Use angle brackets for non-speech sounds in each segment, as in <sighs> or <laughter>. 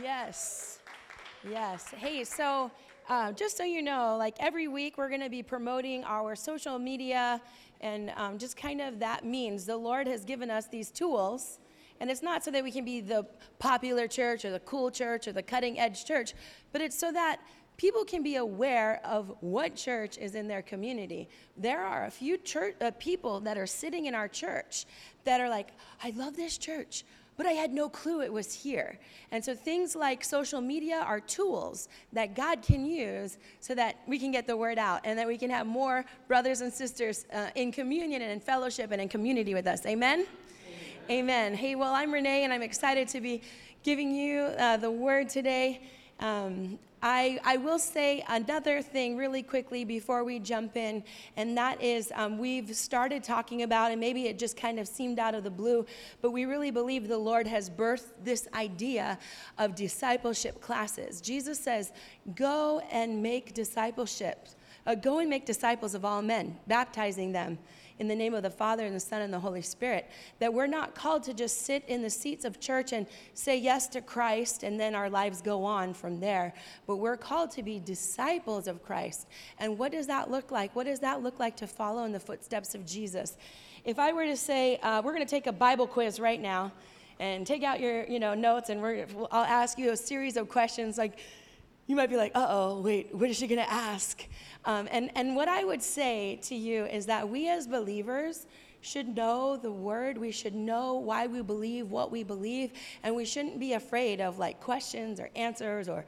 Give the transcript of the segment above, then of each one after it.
Yes. Yes. Hey, so uh, just so you know, like every week we're going to be promoting our social media and um, just kind of that means the Lord has given us these tools. And it's not so that we can be the popular church or the cool church or the cutting edge church, but it's so that people can be aware of what church is in their community. There are a few church, uh, people that are sitting in our church that are like, I love this church but I had no clue it was here. And so things like social media are tools that God can use so that we can get the word out and that we can have more brothers and sisters uh, in communion and in fellowship and in community with us. Amen? Amen. Amen. Hey, well, I'm Renee, and I'm excited to be giving you uh, the word today. Um, I, I will say another thing really quickly before we jump in, and that is um, we've started talking about, and maybe it just kind of seemed out of the blue, but we really believe the Lord has birthed this idea of discipleship classes. Jesus says, Go and make discipleship. Uh, go and make disciples of all men, baptizing them in the name of the Father and the Son and the Holy Spirit. That we're not called to just sit in the seats of church and say yes to Christ and then our lives go on from there, but we're called to be disciples of Christ. And what does that look like? What does that look like to follow in the footsteps of Jesus? If I were to say, uh, we're going to take a Bible quiz right now and take out your you know notes and I'll ask you a series of questions like you might be like, uh oh, wait, what is she going to ask? Um, and, and what I would say to you is that we as believers should know the word. We should know why we believe what we believe. And we shouldn't be afraid of like questions or answers or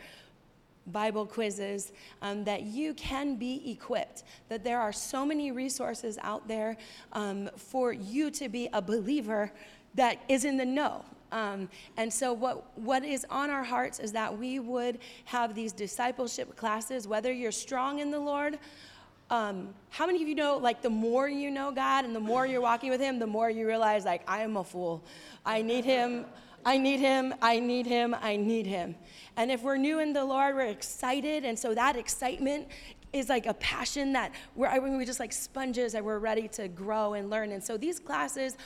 Bible quizzes, um, that you can be equipped, that there are so many resources out there um, for you to be a believer that is in the know, um, and so, what, what is on our hearts is that we would have these discipleship classes, whether you're strong in the Lord. Um, how many of you know, like, the more you know God and the more you're walking with Him, the more you realize, like, I am a fool. I need Him. I need Him. I need Him. I need Him. And if we're new in the Lord, we're excited. And so, that excitement is like a passion that we're, we're just like sponges that we're ready to grow and learn. And so, these classes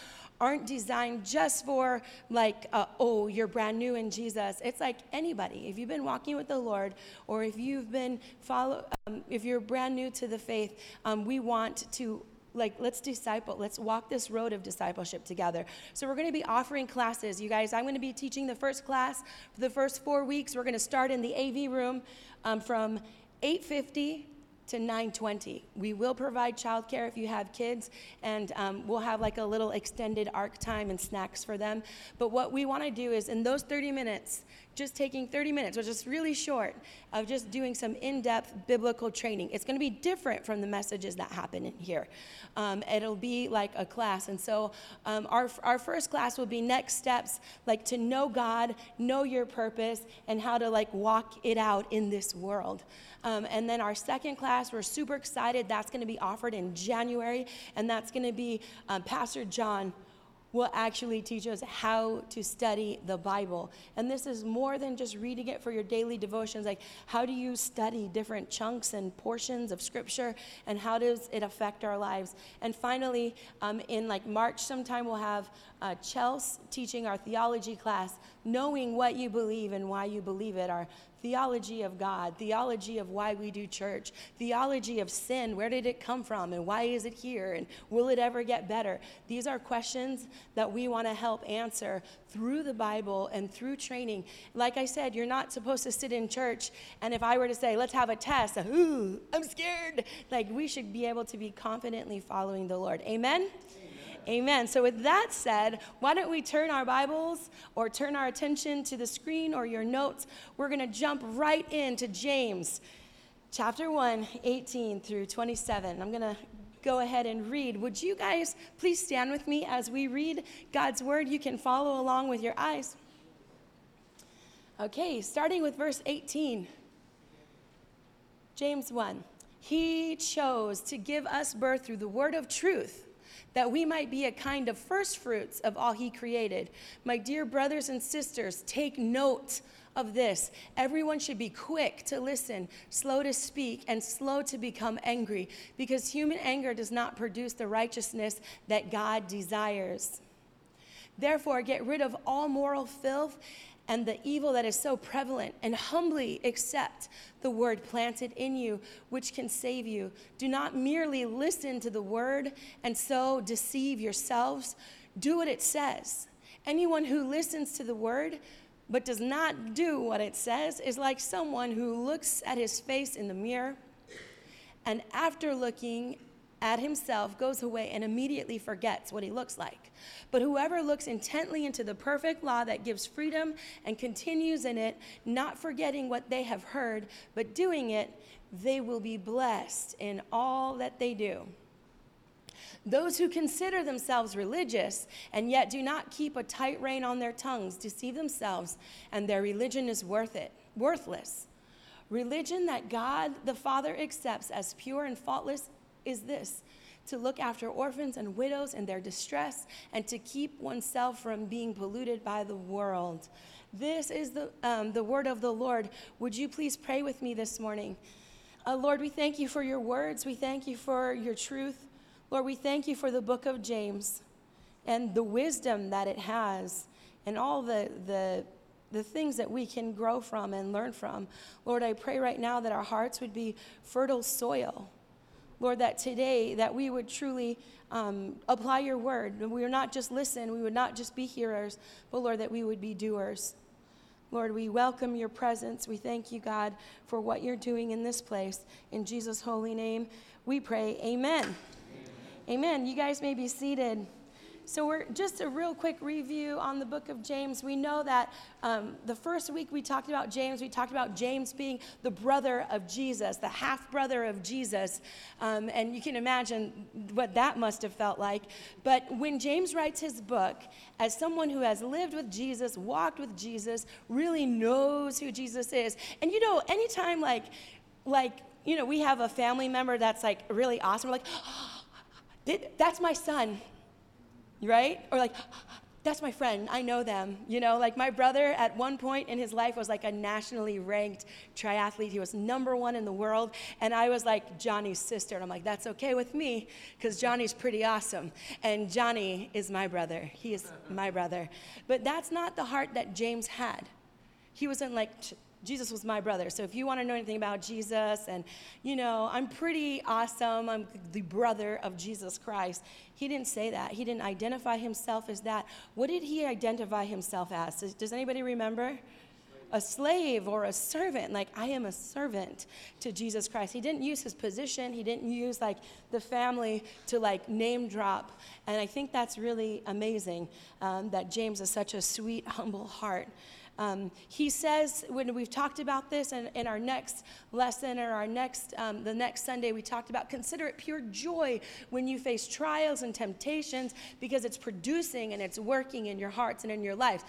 aren't designed just for like, uh, oh, you're brand new in Jesus. It's like anybody. If you've been walking with the Lord, or if you've been follow, um, if you're brand new to the faith, um, we want to like let's disciple let's walk this road of discipleship together so we're going to be offering classes you guys i'm going to be teaching the first class for the first four weeks we're going to start in the av room um, from 850 to 920. We will provide childcare if you have kids, and um, we'll have like a little extended ARC time and snacks for them. But what we want to do is in those 30 minutes, just taking 30 minutes, which is really short, of just doing some in depth biblical training. It's going to be different from the messages that happen in here. Um, it'll be like a class. And so, um, our, our first class will be next steps, like to know God, know your purpose, and how to like walk it out in this world. Um, and then our second class, we're super excited. That's going to be offered in January, and that's going to be um, Pastor John will actually teach us how to study the Bible. And this is more than just reading it for your daily devotions. Like, how do you study different chunks and portions of Scripture, and how does it affect our lives? And finally, um, in like March sometime, we'll have uh, Chelsea teaching our theology class, knowing what you believe and why you believe it. Our theology of God, theology of why we do church, theology of sin, where did it come from and why is it here and will it ever get better? These are questions that we want to help answer through the Bible and through training. Like I said, you're not supposed to sit in church and if I were to say, let's have a test, ooh, I'm scared. Like we should be able to be confidently following the Lord. Amen? Amen. So, with that said, why don't we turn our Bibles or turn our attention to the screen or your notes? We're going to jump right into James chapter 1, 18 through 27. I'm going to go ahead and read. Would you guys please stand with me as we read God's word? You can follow along with your eyes. Okay, starting with verse 18. James 1. He chose to give us birth through the word of truth that we might be a kind of first fruits of all he created. My dear brothers and sisters, take note of this. Everyone should be quick to listen, slow to speak, and slow to become angry, because human anger does not produce the righteousness that God desires. Therefore, get rid of all moral filth and the evil that is so prevalent, and humbly accept the word planted in you, which can save you. Do not merely listen to the word and so deceive yourselves. Do what it says. Anyone who listens to the word but does not do what it says is like someone who looks at his face in the mirror and after looking at himself goes away and immediately forgets what he looks like. But whoever looks intently into the perfect law that gives freedom and continues in it, not forgetting what they have heard, but doing it, they will be blessed in all that they do. Those who consider themselves religious and yet do not keep a tight rein on their tongues deceive themselves, and their religion is worth it, worthless. Religion that God the Father accepts as pure and faultless is this to look after orphans and widows in their distress and to keep oneself from being polluted by the world. This is the, um, the word of the Lord. Would you please pray with me this morning? Uh, Lord, we thank you for your words. We thank you for your truth. Lord, we thank you for the book of James and the wisdom that it has and all the, the, the things that we can grow from and learn from. Lord, I pray right now that our hearts would be fertile soil Lord, that today that we would truly um, apply your word. We would not just listen, we would not just be hearers, but Lord, that we would be doers. Lord, we welcome your presence. We thank you, God, for what you're doing in this place. In Jesus' holy name, we pray. Amen. Amen. Amen. You guys may be seated. So, we're just a real quick review on the book of James. We know that um, the first week we talked about James, we talked about James being the brother of Jesus, the half brother of Jesus. Um, and you can imagine what that must have felt like. But when James writes his book, as someone who has lived with Jesus, walked with Jesus, really knows who Jesus is, and you know, anytime like, like, you know, we have a family member that's like really awesome, we're like, <gasps> oh, that's my son right? Or like, <gasps> that's my friend. I know them. You know, like my brother at one point in his life was like a nationally ranked triathlete. He was number one in the world. And I was like Johnny's sister. And I'm like, that's okay with me because Johnny's pretty awesome. And Johnny is my brother. He is my brother. But that's not the heart that James had. He wasn't like, Jesus was my brother. So if you want to know anything about Jesus, and you know, I'm pretty awesome, I'm the brother of Jesus Christ, he didn't say that. He didn't identify himself as that. What did he identify himself as? Does, does anybody remember? a slave or a servant. Like, I am a servant to Jesus Christ. He didn't use his position, he didn't use like the family to like name drop. And I think that's really amazing um, that James is such a sweet, humble heart. Um, he says, when we've talked about this in, in our next lesson or our next, um, the next Sunday, we talked about consider it pure joy when you face trials and temptations because it's producing and it's working in your hearts and in your lives.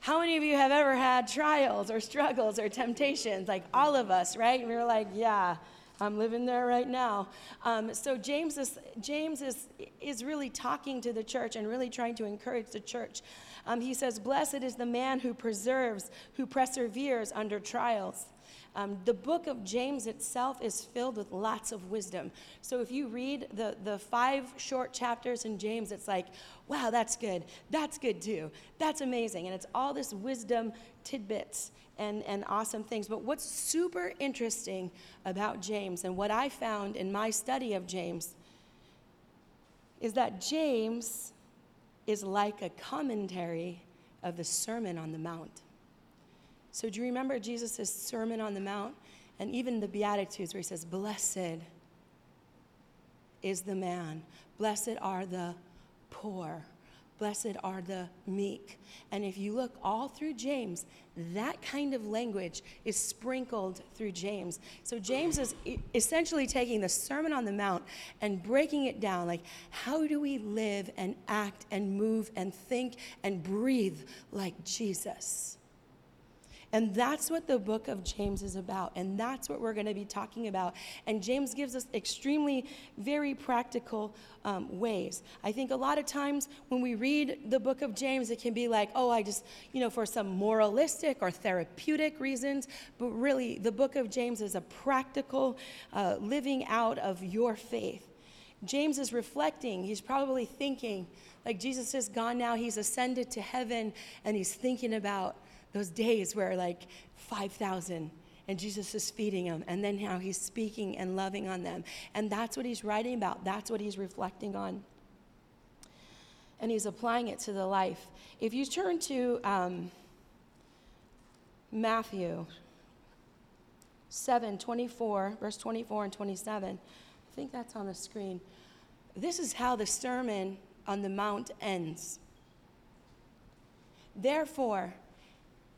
How many of you have ever had trials or struggles or temptations? Like all of us, right? We were like, yeah, I'm living there right now. Um, so James is James is is really talking to the church and really trying to encourage the church um, he says, Blessed is the man who preserves, who perseveres under trials. Um, the book of James itself is filled with lots of wisdom. So if you read the, the five short chapters in James, it's like, wow, that's good. That's good too. That's amazing. And it's all this wisdom tidbits and, and awesome things. But what's super interesting about James and what I found in my study of James is that James is like a commentary of the Sermon on the Mount. So, do you remember Jesus' Sermon on the Mount? And even the Beatitudes, where he says, Blessed is the man, blessed are the poor, Blessed are the meek. And if you look all through James, that kind of language is sprinkled through James. So James is essentially taking the Sermon on the Mount and breaking it down like, how do we live and act and move and think and breathe like Jesus? And that's what the book of James is about. And that's what we're going to be talking about. And James gives us extremely, very practical um, ways. I think a lot of times when we read the book of James, it can be like, oh, I just, you know, for some moralistic or therapeutic reasons. But really, the book of James is a practical uh, living out of your faith. James is reflecting, he's probably thinking, like Jesus is gone now, he's ascended to heaven, and he's thinking about those days where like 5,000 and Jesus is feeding them, and then how he's speaking and loving on them. And that's what he's writing about, that's what he's reflecting on. And he's applying it to the life. If you turn to um, Matthew 7 24, verse 24 and 27, I think that's on the screen. This is how the Sermon on the Mount ends. Therefore,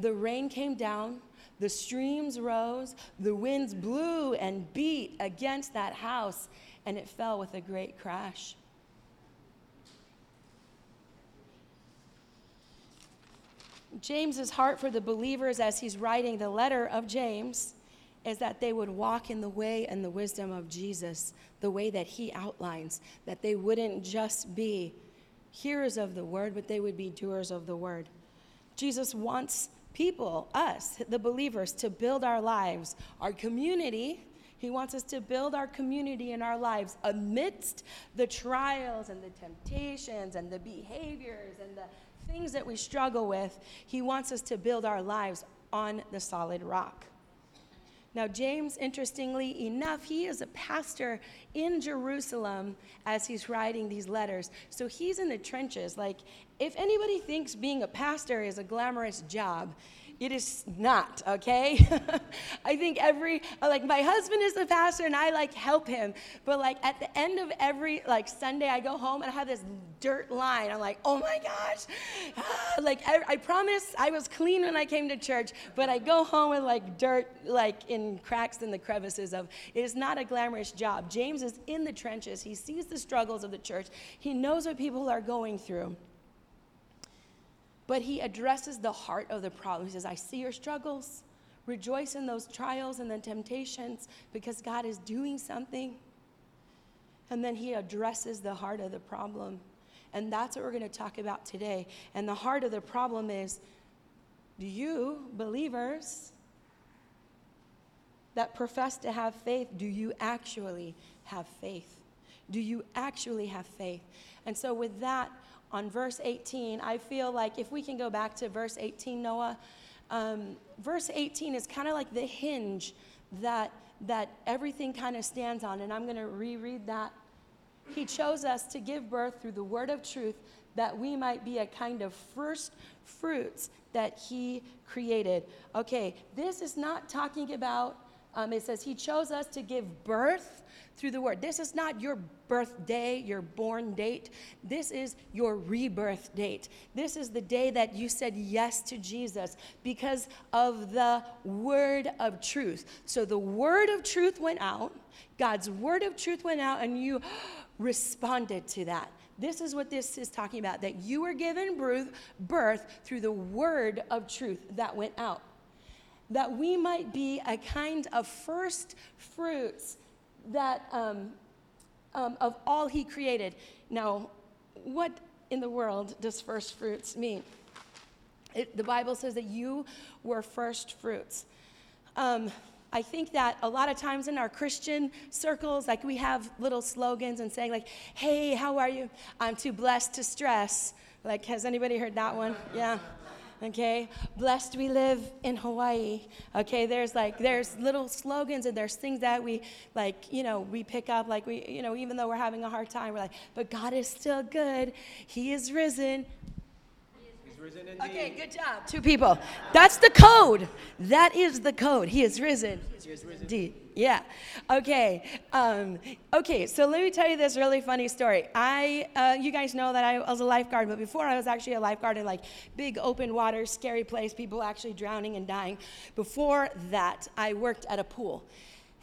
The rain came down, the streams rose, the winds blew and beat against that house, and it fell with a great crash. James's heart for the believers as he's writing the letter of James is that they would walk in the way and the wisdom of Jesus, the way that he outlines, that they wouldn't just be hearers of the word, but they would be doers of the word. Jesus wants people, us, the believers, to build our lives, our community. He wants us to build our community in our lives amidst the trials and the temptations and the behaviors and the things that we struggle with. He wants us to build our lives on the solid rock. Now, James, interestingly enough, he is a pastor in Jerusalem as he's writing these letters. So he's in the trenches. Like, if anybody thinks being a pastor is a glamorous job, it is not, okay? <laughs> I think every, like, my husband is the pastor and I, like, help him. But, like, at the end of every, like, Sunday, I go home and I have this dirt line. I'm like, oh my gosh. <sighs> like, I, I promise I was clean when I came to church, but I go home with, like, dirt, like, in cracks in the crevices of, it is not a glamorous job. James is in the trenches. He sees the struggles of the church. He knows what people are going through. But he addresses the heart of the problem. He says, I see your struggles. Rejoice in those trials and the temptations because God is doing something. And then he addresses the heart of the problem. And that's what we're going to talk about today. And the heart of the problem is do you, believers, that profess to have faith, do you actually have faith? Do you actually have faith? And so, with that, on verse 18, I feel like if we can go back to verse 18, Noah, um, verse 18 is kind of like the hinge that, that everything kind of stands on. And I'm going to reread that. He chose us to give birth through the word of truth that we might be a kind of first fruits that he created. Okay, this is not talking about, um, it says he chose us to give birth through the word. This is not your birthday, your born date. This is your rebirth date. This is the day that you said yes to Jesus because of the word of truth. So the word of truth went out, God's word of truth went out, and you <gasps> responded to that. This is what this is talking about that you were given birth, birth through the word of truth that went out. That we might be a kind of first fruits that um, um, of all he created. Now, what in the world does first fruits mean? It, the Bible says that you were first fruits. Um, I think that a lot of times in our Christian circles, like we have little slogans and saying, like, hey, how are you? I'm too blessed to stress. Like, has anybody heard that one? Yeah okay? Blessed we live in hawaii okay? There's like there's little slogans and there's things that we like you know we pick up like we you know even though we're having a hard time we're like but god is still good. He is risen risen indeed. Okay, good job. Two people. That's the code. That is the code. He is risen. He is risen. Indeed. Yeah. Okay. Um, okay. So let me tell you this really funny story. I, uh, you guys know that I was a lifeguard, but before I was actually a lifeguard in like big open water, scary place, people actually drowning and dying. Before that, I worked at a pool.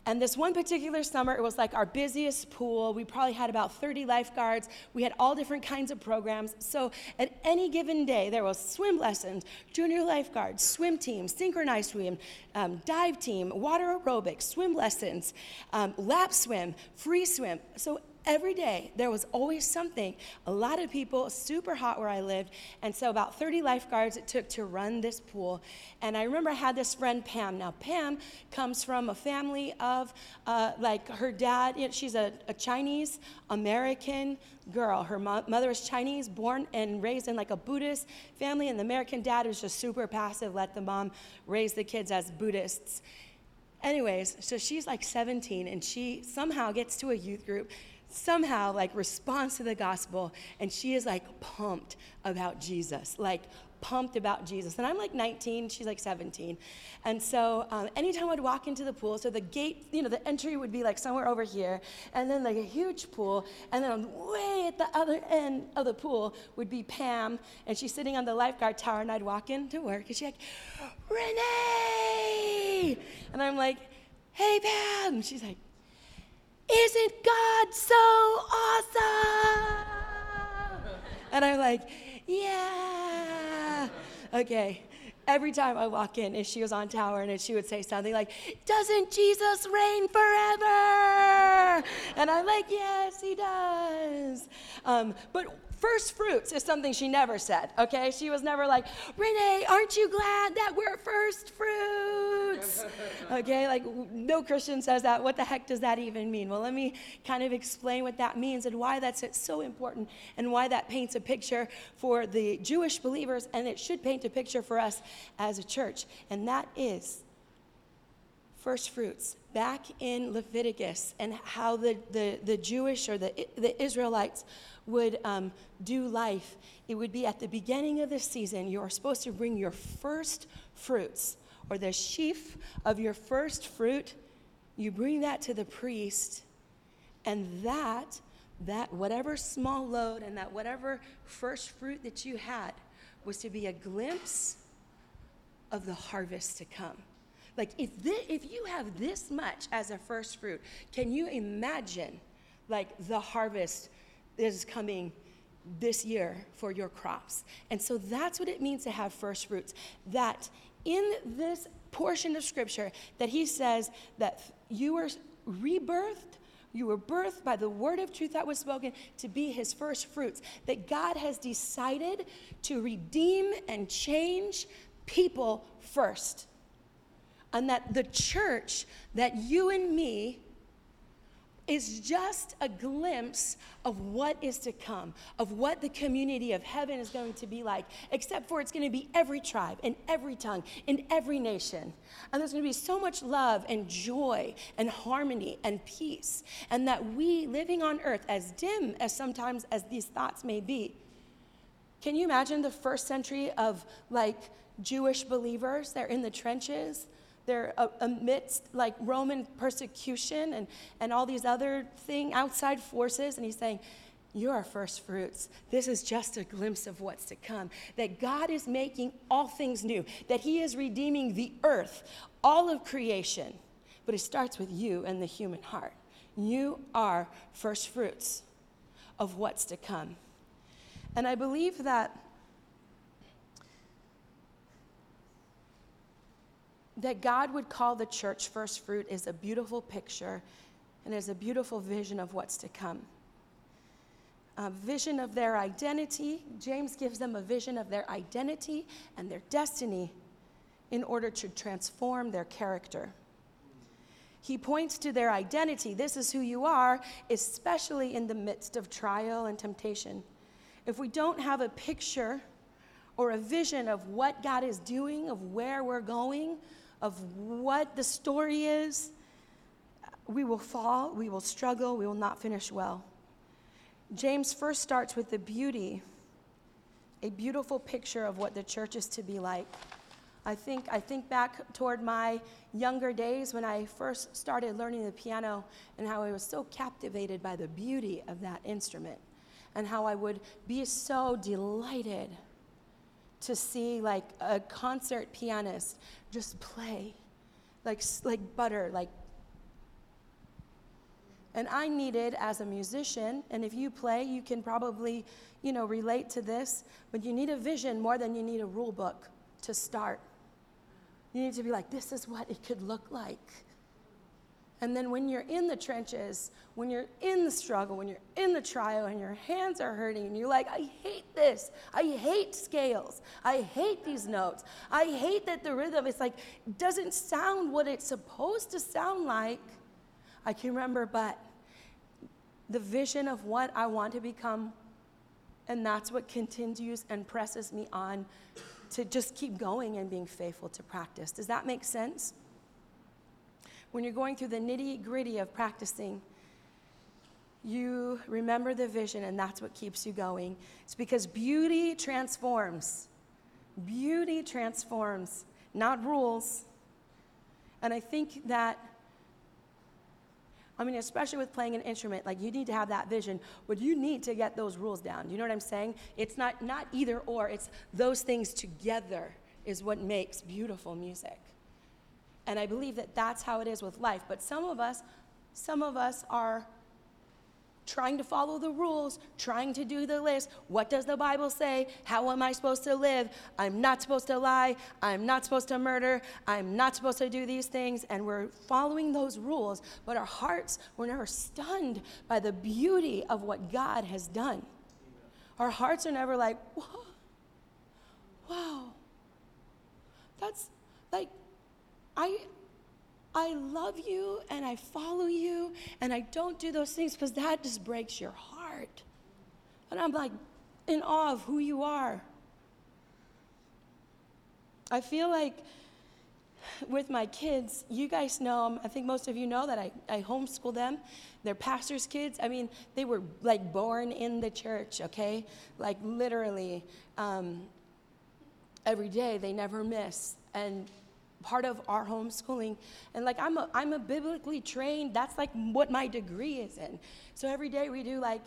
And this one particular summer, it was like our busiest pool. We probably had about 30 lifeguards. We had all different kinds of programs. So at any given day, there was swim lessons, junior lifeguards, swim team, synchronized swim, um, dive team, water aerobics, swim lessons, um, lap swim, free swim. So every day there was always something. A lot of people super hot where i lived and so about 30 lifeguards it took to run this pool. And i remember i had this friend pam. Now pam comes from a family of uh, like her dad you know, she's a, a, chinese american girl. Her mo- mother is chinese born and raised in like a buddhist family and the american dad was just super passive let the mom raise the kids as buddhists. Anyways so she's like 17 and she somehow gets to a youth group somehow like responds to the gospel and she is like pumped about Jesus, like pumped about Jesus. And I'm like 19, she's like 17. And so um, anytime I'd walk into the pool, so the gate, you know, the entry would be like somewhere over here, and then like a huge pool, and then way at the other end of the pool would be Pam, and she's sitting on the lifeguard tower, and I'd walk in to work, and she's like, Renee! And I'm like, hey, Pam! She's like, isn't God so awesome? And I'm like, Yeah. Okay. Every time I walk in, if she was on tower and she would say something like, Doesn't Jesus reign forever? And I'm like, Yes, he does. Um, but First fruits is something she never said, okay? She was never like, Renee, aren't you glad that we're first fruits? <laughs> okay, like no Christian says that. What the heck does that even mean? Well, let me kind of explain what that means and why that's so important and why that paints a picture for the Jewish believers and it should paint a picture for us as a church. And that is first fruits back in Leviticus and how the, the, the Jewish or the, the Israelites would um, do life, it would be at the beginning of the season, you are supposed to bring your first fruits or the sheaf of your first fruit. You bring that to the priest, and that, that whatever small load and that whatever first fruit that you had was to be a glimpse of the harvest to come. Like if this, if you have this much as a first fruit, can you imagine like the harvest is coming this year for your crops. And so that's what it means to have first fruits. That in this portion of scripture that he says that you were rebirthed you were birthed by the word of truth that was spoken to be his first fruits. That God has decided to redeem and change people first. And that the church, that you and me is just a glimpse of what is to come, of what the community of heaven is going to be like, except for it's going to be every tribe and every tongue in every nation. And there's going to be so much love and joy and harmony and peace. And that we living on earth, as dim as sometimes as these thoughts may be, can you imagine the first century of like Jewish believers? They're in the trenches they're uh, amidst like Roman persecution and, and all these other thing, outside forces. And he's saying, you're our first fruits. This is just a glimpse of what's to come. That God is making all things new, that He is redeeming the earth, all of creation. But it starts with you and the human heart. You are first fruits of what's to come. And I believe that that God would call the church first fruit is a beautiful picture and is a beautiful vision of what's to come. A vision of their identity. James gives them a vision of their identity and their destiny in order to transform their character. He points to their identity. This is who you are, especially in the midst of trial and temptation. If we don't have a picture or a vision of what God is doing, of where we're going, of what the story is, we will fall, we will struggle, we will not finish well. James first starts with the beauty, a beautiful picture of what the church is to be like. I think, I think back toward my younger days when I first started learning the piano and how I was so captivated by the beauty of that instrument and how I would be so delighted to see like a concert pianist just play like, like butter, like And I needed, as a musician, and if you play, you can probably, you know, relate to this, but you need a vision more than you need a rule book to start. You need to be like, this is what it could look like. And then when you're in the trenches, when you're in the struggle, when you're in the trial and your hands are hurting and you're like, I hate this. I hate scales. I hate these notes. I hate that the rhythm is like doesn't sound what it's supposed to sound like. I can remember, but the vision of what I want to become, and that's what continues and presses me on to just keep going and being faithful to practice. Does that make sense? When you're going through the nitty gritty of practicing, you remember the vision, and that's what keeps you going. It's because beauty transforms. Beauty transforms, not rules. And I think that, I mean, especially with playing an instrument, like you need to have that vision, but you need to get those rules down. Do you know what I'm saying? It's not, not either or, it's those things together is what makes beautiful music. And I believe that that's how it is with life. But some of us, some of us are trying to follow the rules, trying to do the list. What does the Bible say? How am I supposed to live? I'm not supposed to lie. I'm not supposed to murder. I'm not supposed to do these things. And we're following those rules, but our hearts were never stunned by the beauty of what God has done. Our hearts are never like, Whoa, wow, that's like, I, I love you and I follow you and I don't do those things because that just breaks your heart. And I'm like in awe of who you are. I feel like with my kids, you guys know, I think most of you know that I, I homeschool them. They're pastors' kids. I mean, they were like born in the church, okay? Like literally um, every day, they never miss. And part of our homeschooling. And like I'm a, I'm a biblically trained, that's like what my degree is in. So every day we do like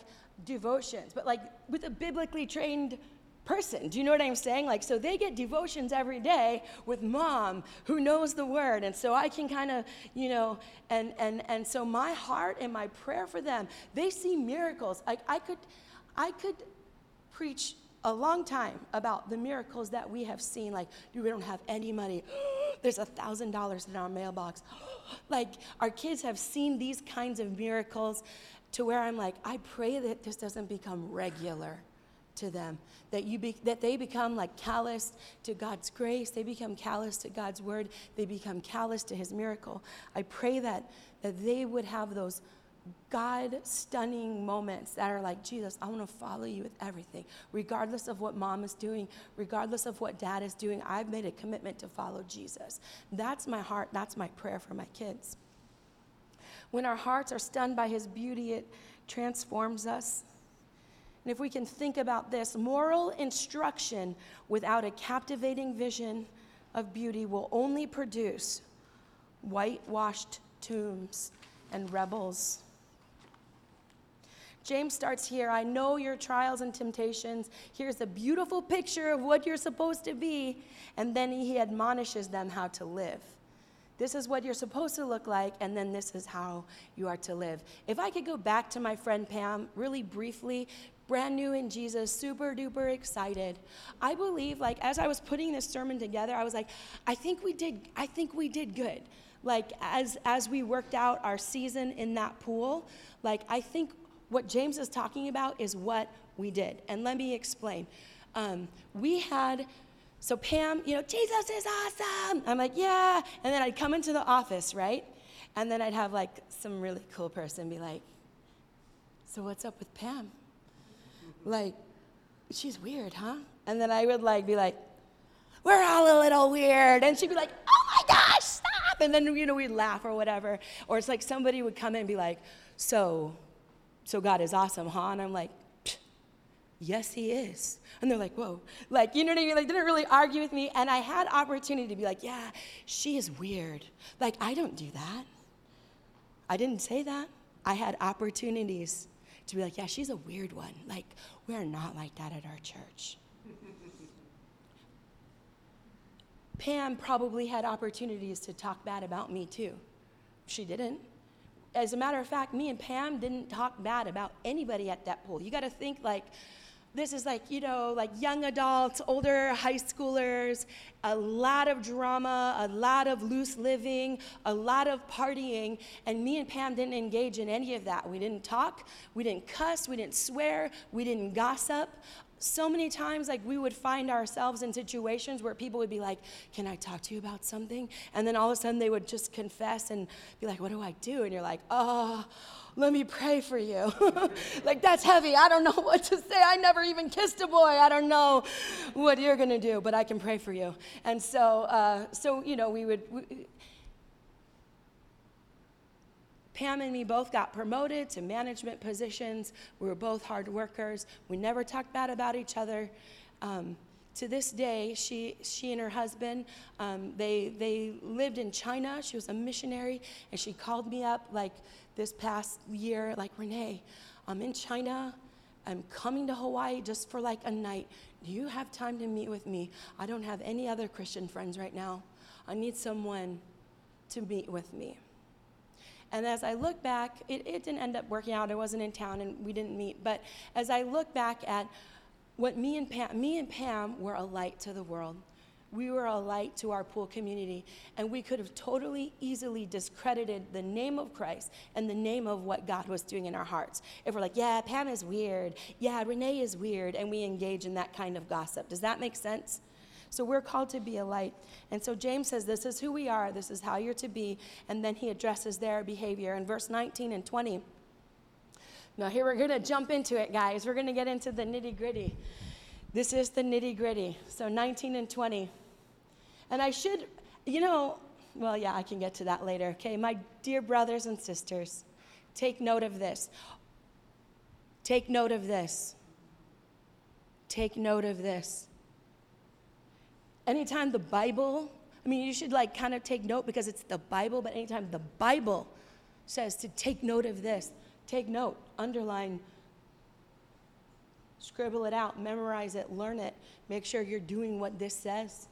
devotions, but like with a biblically trained person. Do you know what I'm saying? Like, so they get devotions every day with mom who knows the word. And so I can kind of, you know, and, and, and so my heart and my prayer for them, they see miracles. Like, I could, I could preach a long time about the miracles that we have seen. Like, we don't have any money. <gasps> There's a thousand dollars in our mailbox. <gasps> like, our kids have seen these kinds of miracles to where I'm like, I pray that this doesn't become regular to them that you be, that they become like callous to God's grace they become callous to God's word they become callous to his miracle i pray that that they would have those God stunning moments that are like, Jesus, I want to follow you with everything. Regardless of what mom is doing, regardless of what dad is doing, I've made a commitment to follow Jesus. That's my heart. That's my prayer for my kids. When our hearts are stunned by his beauty, it transforms us. And if we can think about this, moral instruction without a captivating vision of beauty will only produce whitewashed tombs and rebels. James starts here I know your trials and temptations. Here's a beautiful picture of what you're supposed to be. And then he admonishes them how to live. This is what you're supposed to look like, and then this is how you are to live. If I could go back to my friend Pam really briefly, brand new in Jesus, super duper excited. I believe, like, as I was putting this sermon together, I was like, I think we did, I think we did good. Like, as, as we worked out our season in that pool, like, I think what James is talking about is what we did. And let me explain. Um, we had, so Pam, you know, Jesus is awesome. I'm like, yeah. And then I'd come into the office, right? And then I'd have like some really cool person be like, so what's up with Pam? Like, she's weird, huh? And then I would like be like, we're all a little weird. And she'd be like, oh my gosh, stop. And then, you know, we'd laugh or whatever. Or it's like somebody would come in and be like, so so God is awesome, huh? And I'm like, yes, he is. And they're like, whoa. Like, you know what I mean? Like, didn't really argue with me. And I had opportunity to be like, yeah, she is weird. Like, I don't do that. I didn't say that. I had opportunities to be like, yeah, she's a weird one. Like, we're not like that at our church. Pam probably had opportunities to talk bad about me too. She didn't As a matter of fact, me and Pam didn't talk bad about anybody at that pool. You got to think like, this is like, you know, like young adults, older high schoolers, a lot of drama, a lot of loose living, a lot of partying. And me and Pam didn't engage in any of that. We didn't talk, we didn't cuss, we didn't swear, we didn't gossip. So many times, like, we would find ourselves in situations where people would be like, Can I talk to you about something? And then all of a sudden they would just confess and be like, What do I do? And you're like, Oh, let me pray for you. <laughs> like, that's heavy. I don't know <laughs> what to say. I never even kissed a boy. I don't know what you're going to do, but I can pray for you. And so, uh, so you know, we would. We, Pam and me both got promoted to management positions. We were both hard workers. We never talked bad about each other. Um, to this day, she, she and her husband, um, they, they lived in China. She was a missionary, and she called me up like this past year, like, Renee, I'm in China. I'm coming to Hawaii just for like a night. Do you have time to meet with me? I don't have any other Christian friends right now. I need someone to meet with me. And as I look back, it, it didn't end up working out. I wasn't in town and we didn't meet. But as I look back at what me and Pam, me and Pam were a light to the world. We were a light to our pool community, and we could have totally easily discredited the name of Christ and the name of what God was doing in our hearts. If we're like, yeah, Pam is weird, yeah, Renee is weird, and we engage in that kind of gossip. Does that make sense? So we're called to be a light. And so James says, This is who we are, this is how you're to be. And then he addresses their behavior. In verse 19 and 20, now, here we're going to jump into it, guys. We're going to get into the nitty gritty. This is the nitty gritty. So, 19 and 20. And I should, you know, well, yeah, I can get to that later. Okay, my dear brothers and sisters, take note of this. Take note of this. Take note of this. Anytime the Bible, I mean, you should like kind of take note because it's the Bible, but anytime the Bible says to take note of this, take note, underline, scribble it out, memorize it, learn it, make sure you're doing what this says.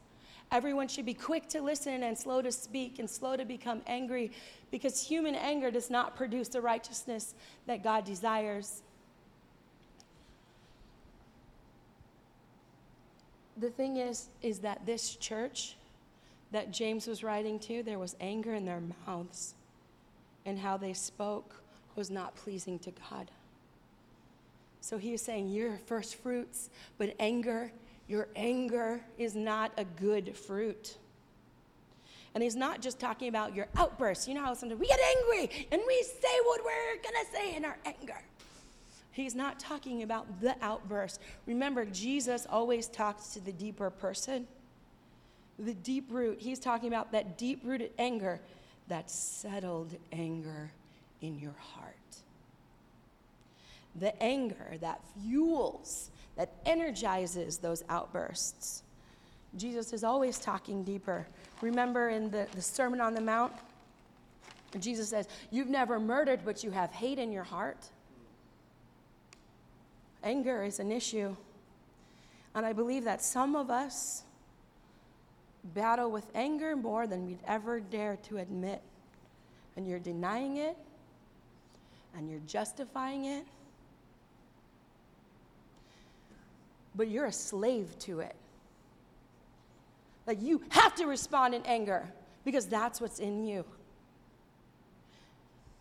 Everyone should be quick to listen and slow to speak and slow to become angry because human anger does not produce the righteousness that God desires. The thing is is that this church that James was writing to, there was anger in their mouths and how they spoke was not pleasing to God. So he is saying, You're first fruits, but anger, your anger is not a good fruit. And he's not just talking about your outbursts. You know how sometimes we get angry and we say what we're going to say in our anger. He's not talking about the outburst. Remember, Jesus always talks to the deeper person, the deep root. He's talking about that deep rooted anger, that settled anger in your heart. The anger that fuels, that energizes those outbursts. Jesus is always talking deeper. Remember in the, the Sermon on the Mount, Jesus says, You've never murdered, but you have hate in your heart. Anger is an issue. And I believe that some of us battle with anger more than we'd ever dare to admit. And you're denying it, and you're justifying it, but you're a slave to it. Like you have to respond in anger because that's what's in you.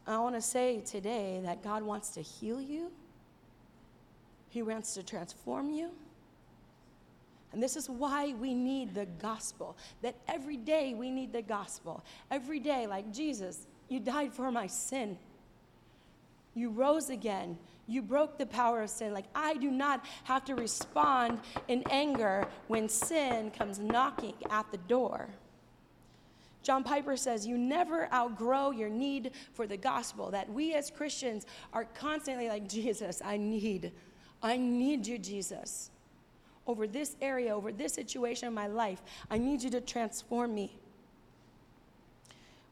I want to say today that God wants to heal you, He wants to transform you. And this is why we need the gospel. That every day we need the gospel. Every day, like Jesus, you died for my sin. You rose again. You broke the power of sin. Like, I do not have to respond in anger when sin comes knocking at the door. John Piper says, You never outgrow your need for the gospel. That we as Christians are constantly like, Jesus, I need, I need you, Jesus. Over this area, over this situation in my life, I need you to transform me.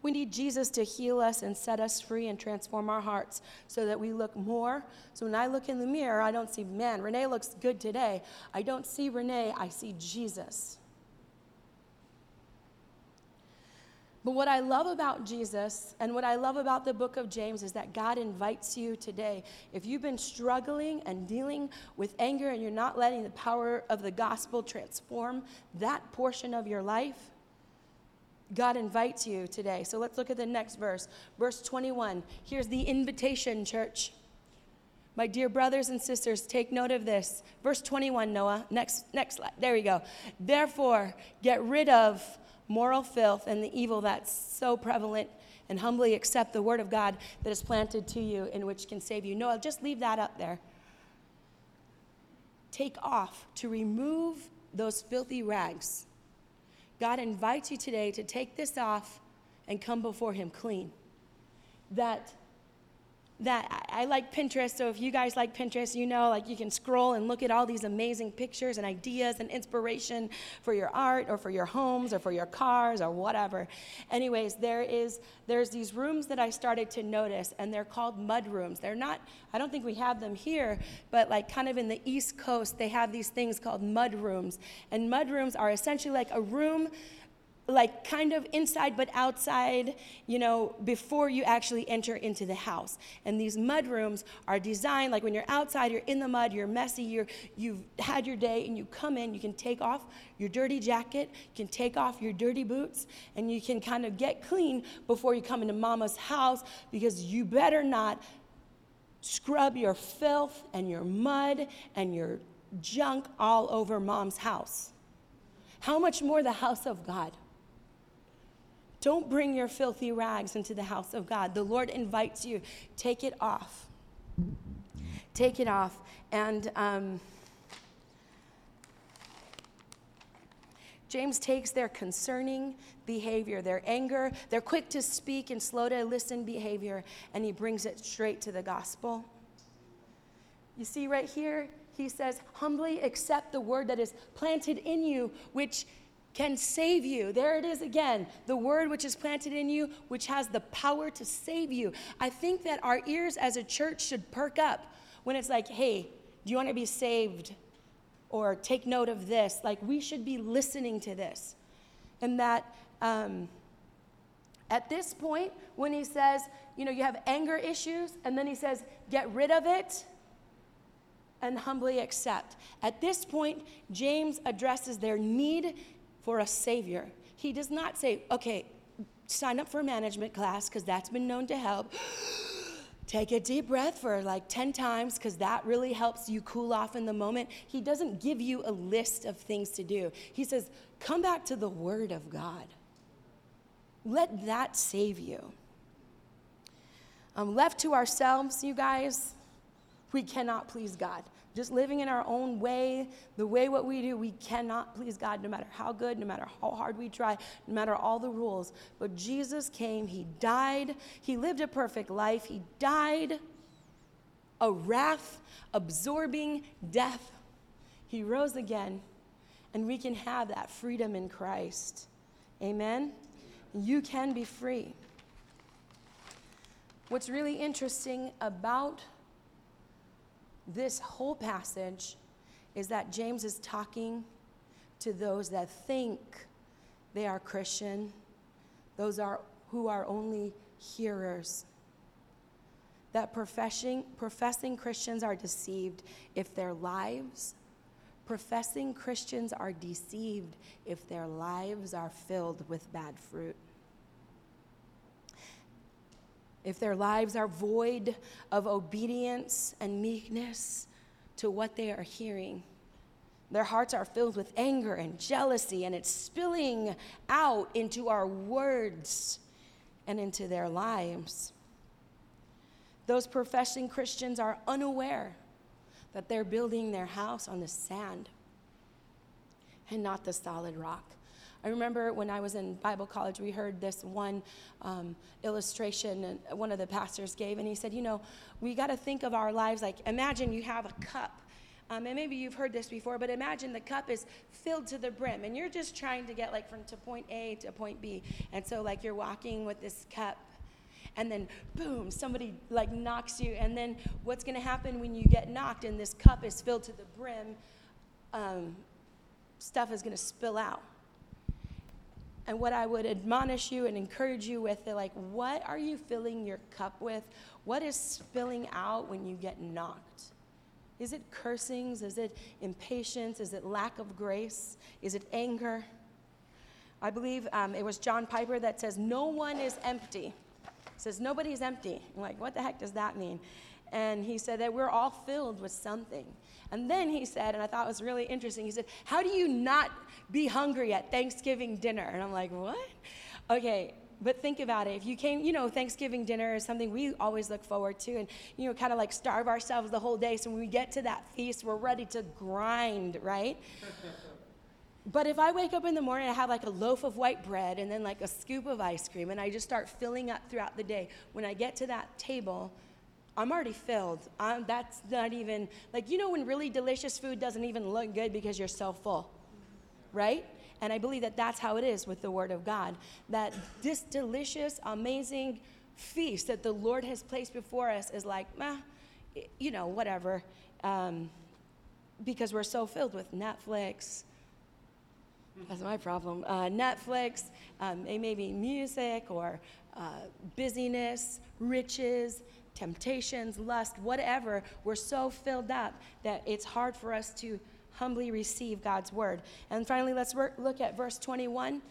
We need Jesus to heal us and set us free and transform our hearts so that we look more. So when I look in the mirror, I don't see, man, Renee looks good today. I don't see Renee, I see Jesus. But what I love about Jesus and what I love about the book of James is that God invites you today. If you've been struggling and dealing with anger and you're not letting the power of the gospel transform that portion of your life, God invites you today. So let's look at the next verse. Verse 21. Here's the invitation, church. My dear brothers and sisters, take note of this. Verse 21, Noah. Next, next slide. There we go. Therefore, get rid of moral filth and the evil that's so prevalent and humbly accept the word of God that is planted to you and which can save you. No, I'll just leave that up there. Take off to remove those filthy rags. God invites you today to take this off and come before Him clean. That that I like Pinterest, so if you guys like Pinterest, you know, like you can scroll and look at all these amazing pictures and ideas and inspiration for your art or for your homes or for your cars or whatever. Anyways, there is there's these rooms that I started to notice, and they're called mud rooms. They're not, I don't think we have them here, but like kind of in the East Coast, they have these things called mud rooms. And mud rooms are essentially like a room like kind of inside but outside, you know, before you actually enter into the house. And these mud rooms are designed like when you're outside, you're in the mud, you're messy, you're, you've had your day, and you come in, you can take off your dirty jacket, you can take off your dirty boots, and you can kind of get clean before you come into mama's house because you better not scrub your filth and your mud and your junk all over mom's house. How much more the house of God? Don't bring your filthy rags into the house of God. The Lord invites you. Take it off. Take it off. And um, James takes their concerning behavior, their anger, their quick to speak and slow to listen behavior, and he brings it straight to the gospel. You see, right here, he says, humbly accept the word that is planted in you, which can save you. There it is again, the word which is planted in you, which has the power to save you. I think that our ears as a church should perk up when it's like, hey, do you want to be saved? Or take note of this. Like, we should be listening to this. And that um, at this point, when he says, you know, you have anger issues, and then he says, get rid of it and humbly accept. At this point, James addresses their need for a savior. He does not say, okay, sign up for a management class because that's been known to help. <gasps> Take a deep breath for like 10 times because that really helps you cool off in the moment. He doesn't give you a list of things to do. He says, come back to the Word of God. Let that save you. Um, left to ourselves, you guys, we cannot please God just living in our own way, the way what we do, we cannot please God no matter how good, no matter how hard we try, no matter all the rules. But Jesus came, He died, He lived a perfect life, He died a wrath absorbing death. He rose again, and we can have that freedom in Christ. Amen? You can be free. What's really interesting about this whole passage is that James is talking to those that think they are Christian, those are who are only hearers. That professing, professing Christians are deceived if their lives, professing Christians are deceived if their lives are filled with bad fruit if their lives are void of obedience and meekness to what they are hearing. Their hearts are filled with anger and jealousy, and it's spilling out into our words and into their lives. Those professing Christians are unaware that they're building their house on the sand and not the solid rock. I remember when I was in Bible college, we heard this one um, illustration one of the pastors gave, and he said, You know, we got to think of our lives like imagine you have a cup. Um, and maybe you've heard this before, but imagine the cup is filled to the brim, and you're just trying to get like from to point A to point B. And so, like, you're walking with this cup, and then boom, somebody like knocks you. And then, what's going to happen when you get knocked and this cup is filled to the brim? Um, stuff is going to spill out and what I would admonish you and encourage you with, like, what are you filling your cup with? What is spilling out when you get knocked? Is it cursings? Is it impatience? Is it lack of grace? Is it anger? I believe um, it was John Piper that says, No one is empty. Says, Nobody's empty. I'm like, what the heck does that mean? And he said that we're all filled with something. And then he said, and I thought it was really interesting, he said, How do you not be hungry at Thanksgiving dinner? And I'm like, What? Okay, but think about it. If you came, you know, Thanksgiving dinner is something we always look forward to and, you know, kind of like starve ourselves the whole day. So when we get to that feast, we're ready to grind, right? <laughs> but if I wake up in the morning, I have like a loaf of white bread and then like a scoop of ice cream, and I just start filling up throughout the day. When I get to that table, I'm already filled. I'm, that's not even, like, you know, when really delicious food doesn't even look good because you're so full, right? And I believe that that's how it is with the Word of God. That this delicious, amazing feast that the Lord has placed before us is like, eh, you know, whatever. Um, because we're so filled with Netflix. That's my problem. Uh, Netflix, um, it may be music or uh, busyness, riches, temptations, lust, whatever. We're so filled up that it's hard for us to humbly receive God's word. And finally, let's look at verse 21.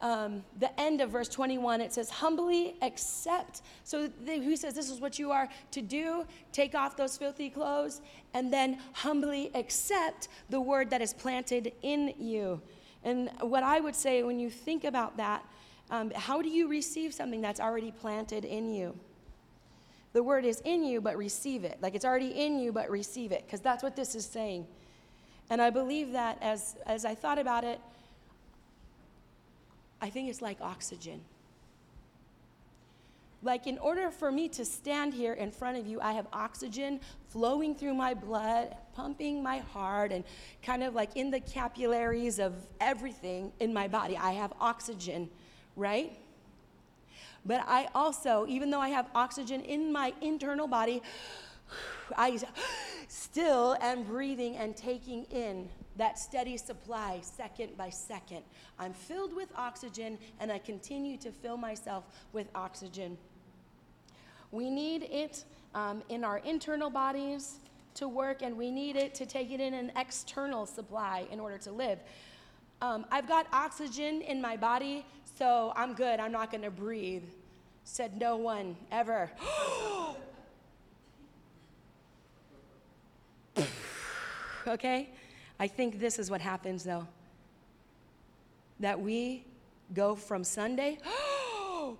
Um, the end of verse 21, it says, humbly accept. So the, who says this is what you are to do? Take off those filthy clothes and then humbly accept the word that is planted in you. And what I would say when you think about that, um, how do you receive something that's already planted in you? The word is in you, but receive it. Like it's already in you, but receive it, because that's what this is saying. And I believe that as, as I thought about it, I think it's like oxygen. Like, in order for me to stand here in front of you, I have oxygen flowing through my blood, pumping my heart, and kind of like in the capillaries of everything in my body. I have oxygen, right? But I also, even though I have oxygen in my internal body, I still am breathing and taking in that steady supply second by second. I'm filled with oxygen and I continue to fill myself with oxygen. We need it um, in our internal bodies to work, and we need it to take it in an external supply in order to live. Um, I've got oxygen in my body, so I'm good. I'm not going to breathe. Said no one ever. <gasps> okay? I think this is what happens though. That we go from Sunday <gasps>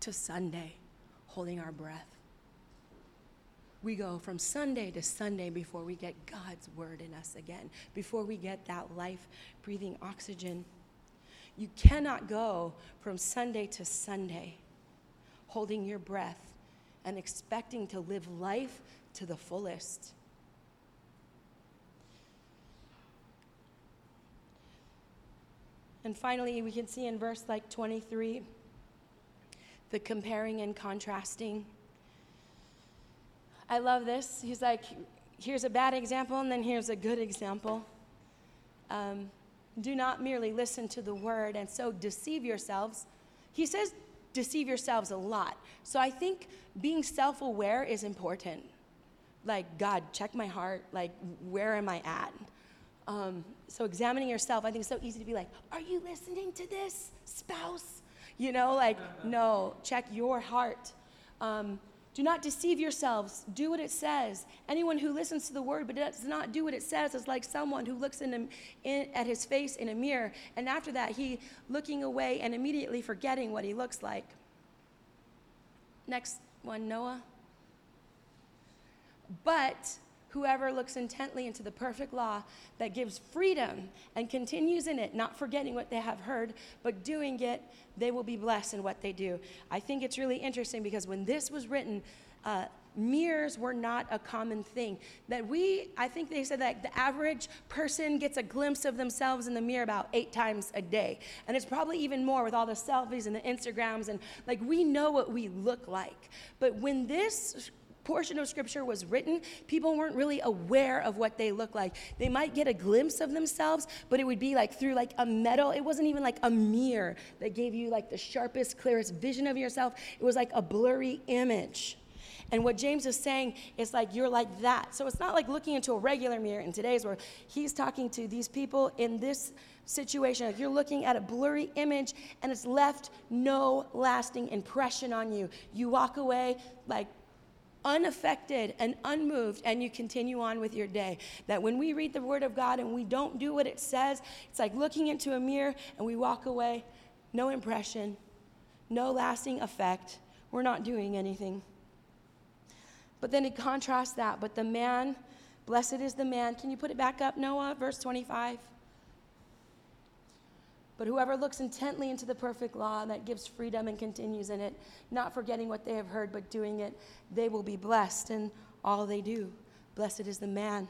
to Sunday holding our breath. We go from Sunday to Sunday before we get God's word in us again, before we get that life breathing oxygen. You cannot go from Sunday to Sunday holding your breath and expecting to live life to the fullest. And finally, we can see in verse like 23 the comparing and contrasting. I love this. He's like, here's a bad example, and then here's a good example. Um, do not merely listen to the word and so deceive yourselves. He says, deceive yourselves a lot. So I think being self aware is important. Like, God, check my heart. Like, where am I at? Um, so examining yourself, I think it's so easy to be like, are you listening to this, spouse? You know, like, <laughs> no, check your heart. Um, do not deceive yourselves. Do what it says. Anyone who listens to the word but does not do what it says is like someone who looks in, in at his face in a mirror, and after that, he looking away and immediately forgetting what he looks like. Next one, Noah. But whoever looks intently into the perfect law that gives freedom and continues in it, not forgetting what they have heard, but doing it, they will be blessed in what they do. I think it's really interesting because when this was written, uh, mirrors were not a common thing. That we, I think they said that the average person gets a glimpse of themselves in the mirror about eight times a day. And it's probably even more with all the selfies and the Instagrams. And like we know what we look like. But when this portion of scripture was written, people weren't really aware of what they looked like. They might get a glimpse of themselves, but it would be like through like a metal. It wasn't even like a mirror that gave you like the sharpest, clearest vision of yourself. It was like a blurry image. And what James is saying is like, you're like that. So it's not like looking into a regular mirror in today's world. He's talking to these people in this situation. Like you're looking at a blurry image and it's left no lasting impression on you. You walk away like unaffected and unmoved, and you continue on with your day. That when we read the Word of God and we don't do what it says, it's like looking into a mirror and we walk away, no impression, no lasting effect. We're not doing anything. But then it contrasts that. But the man, blessed is the man. Can you put it back up, Noah? Verse 25. But whoever looks intently into the perfect law that gives freedom and continues in it, not forgetting what they have heard, but doing it, they will be blessed in all they do. Blessed is the man.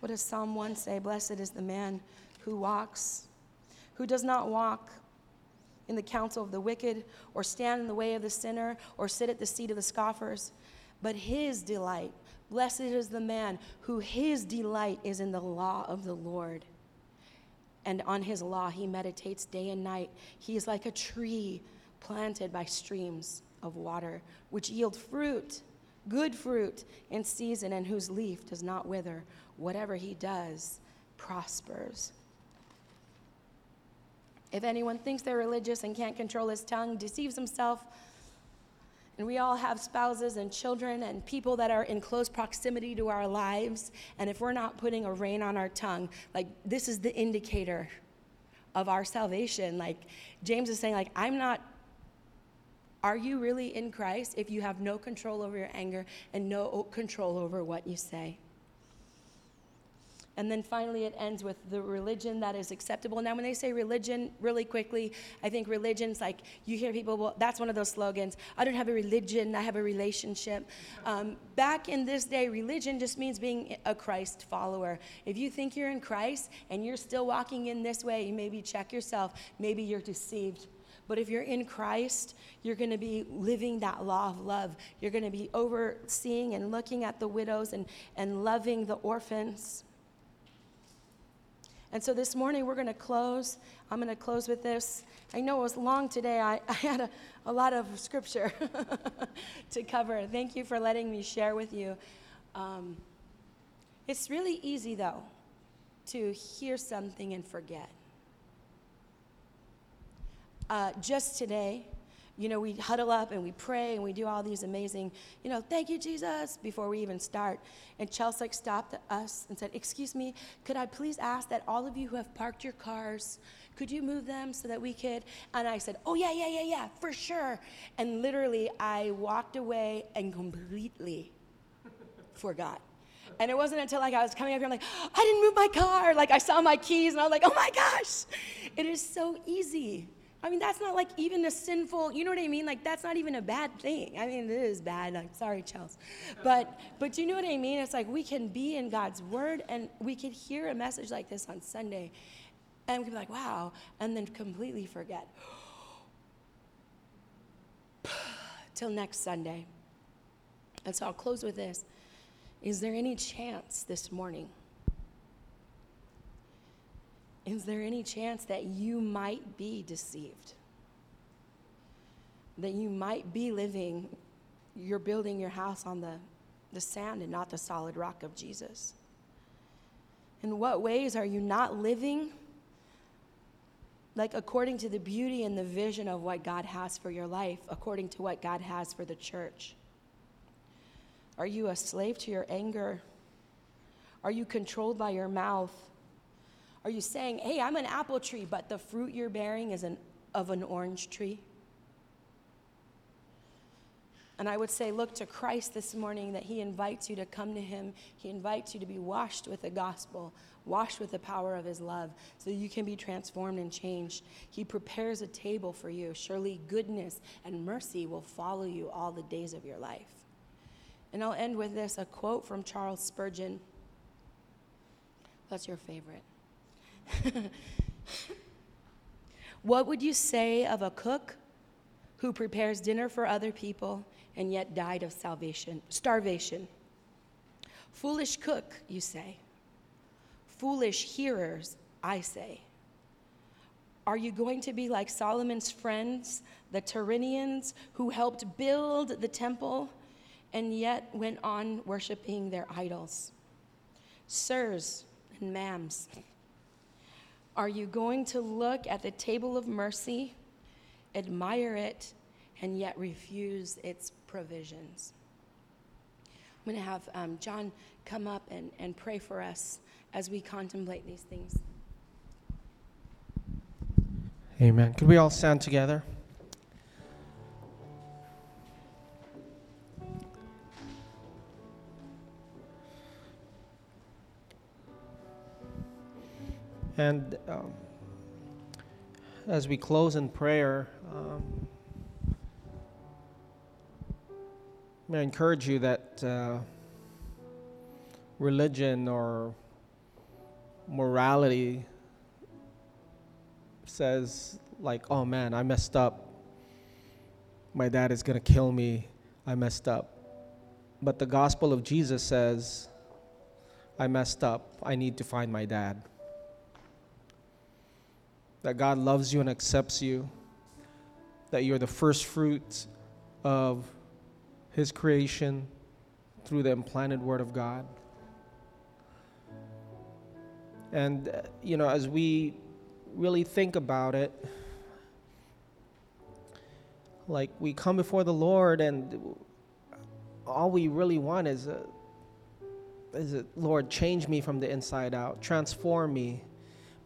What does Psalm 1 say? Blessed is the man who walks, who does not walk in the counsel of the wicked, or stand in the way of the sinner, or sit at the seat of the scoffers. But his delight, blessed is the man who his delight is in the law of the Lord. And on his law he meditates day and night. He is like a tree planted by streams of water, which yield fruit, good fruit in season, and whose leaf does not wither. Whatever he does prospers. If anyone thinks they're religious and can't control his tongue, deceives himself. And we all have spouses and children and people that are in close proximity to our lives. And if we're not putting a rein on our tongue, like this is the indicator of our salvation. Like James is saying, like, I'm not are you really in Christ if you have no control over your anger and no control over what you say? And then finally, it ends with the religion that is acceptable. Now, when they say religion, really quickly, I think religion's like you hear people, well, that's one of those slogans. I don't have a religion, I have a relationship. Um, back in this day, religion just means being a Christ follower. If you think you're in Christ and you're still walking in this way, you maybe check yourself. Maybe you're deceived. But if you're in Christ, you're going to be living that law of love. You're going to be overseeing and looking at the widows and, and loving the orphans. And so this morning we're going to close. I'm going to close with this. I know it was long today. I, <laughs> I had a, a lot of scripture <laughs> to cover. Thank you for letting me share with you. Um, it's really easy, though, to hear something and forget. Uh, just today, you know, we huddle up and we pray and we do all these amazing, you know, thank you, Jesus, before we even start. And Chelsea stopped us and said, Excuse me, could I please ask that all of you who have parked your cars, could you move them so that we could? And I said, Oh, yeah, yeah, yeah, yeah, for sure. And literally, I walked away and completely <laughs> forgot. And it wasn't until like I was coming up here, I'm like, I didn't move my car. Like I saw my keys and I was like, oh my gosh. It is so easy I mean, that's not like even a sinful, you know what I mean? Like, that's not even a bad thing. I mean, it is bad. Like, sorry, Chels. But, but you know what I mean? It's like we can be in God's word and we can hear a message like this on Sunday and we can be like, wow, and then completely forget. <sighs> Till next Sunday. And so I'll close with this. Is there any chance this morning? Is there any chance that you might be deceived? That you might be living, you're building your house on the, the sand and not the solid rock of Jesus? In what ways are you not living like according to the beauty and the vision of what God has for your life, according to what God has for the church? Are you a slave to your anger? Are you controlled by your mouth? Are you saying, hey, I'm an apple tree, but the fruit you're bearing is an, of an orange tree? And I would say, look to Christ this morning that He invites you to come to Him. He invites you to be washed with the gospel, washed with the power of His love, so you can be transformed and changed. He prepares a table for you. Surely goodness and mercy will follow you all the days of your life. And I'll end with this a quote from Charles Spurgeon. That's your favorite. <laughs> what would you say of a cook who prepares dinner for other people and yet died of salvation, starvation. Foolish cook, you say. Foolish hearers, I say. Are you going to be like Solomon's friends, the Tyrians, who helped build the temple and yet went on worshiping their idols? Sirs and ma'ams, are you going to look at the table of mercy, admire it, and yet refuse its provisions? I'm going to have um, John come up and, and pray for us as we contemplate these things. Amen. Could we all stand together? And um, as we close in prayer, um, I encourage you that uh, religion or morality says like oh man i messed up. My dad is going to kill me. I messed up. But the gospel of jesus says i messed up. I need to find my dad that god loves you and accepts you that you're the first fruit of his creation through the implanted word of god and uh, you know as we really think about it, like we come before the Lord and all we really want is, a, is a, Lord, change me from the inside out, transform me.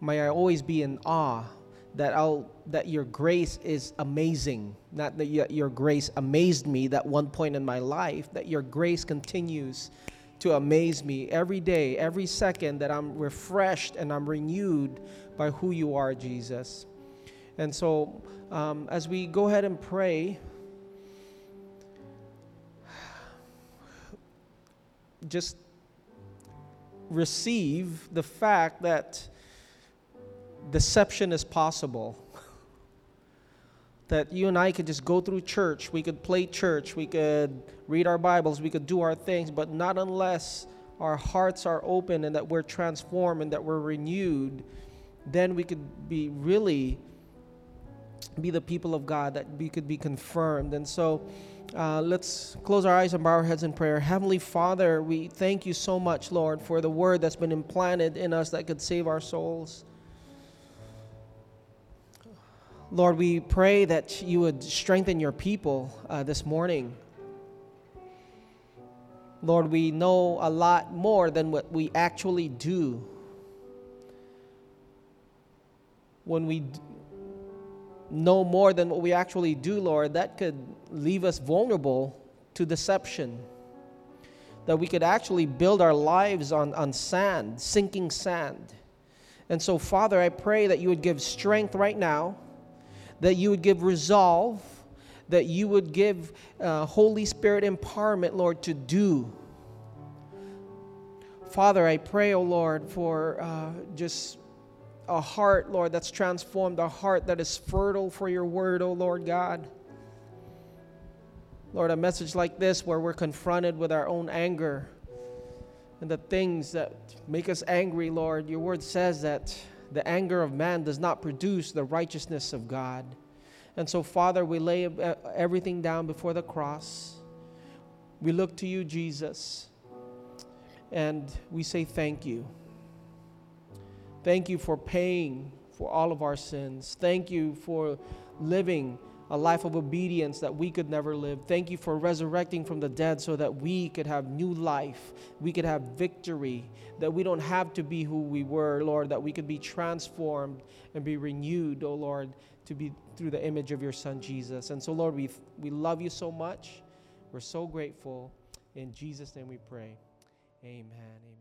May I always be in awe that I'll that your grace is amazing. Not that your grace amazed me that one point in my life, that your grace continues to amaze me every day, every second that I'm refreshed and I'm renewed by who you are, Jesus. And so, um, as we go ahead and pray, just receive the fact that deception is possible. that you and I could just go through church, we could play church, we could read our Bibles, we could do our things, but not unless our hearts are open and that we're transformed and that we're renewed then we could be really be the people of God, that we could be confirmed. And so uh, let's close our eyes and bow our heads in prayer. Heavenly Father, we thank you so much, Lord, for the word that's been implanted in us that could save our souls. Lord, we pray that you would strengthen your people uh, this morning. Lord, we know a lot more than what we actually do when we know more than what we actually do, Lord, that could leave us vulnerable to deception. That we could actually build our lives on, on sand, sinking sand. And so, Father, I pray that you would give strength right now, that you would give resolve, that you would give uh, Holy Spirit empowerment, Lord, to do. Father, I pray, oh Lord, for uh, just a heart, Lord, that's transformed, a heart that is fertile for your word, oh Lord God. Lord, a message like this where we're confronted with our own anger and the things that make us angry, Lord, your word says that the anger of man does not produce the righteousness of God. And so, Father, we lay everything down before the cross. We look to you, Jesus, and we say thank you. Thank you for paying for all of our sins. Thank you for living a life of obedience that we could never live. Thank you for resurrecting from the dead so that we could have new life. We could have victory. That we don't have to be who we were, Lord, that we could be transformed and be renewed, oh Lord, to be through the image of your Son Jesus. And so, Lord, we, we love you so much. We're so grateful. In Jesus' name we pray. Amen. Amen.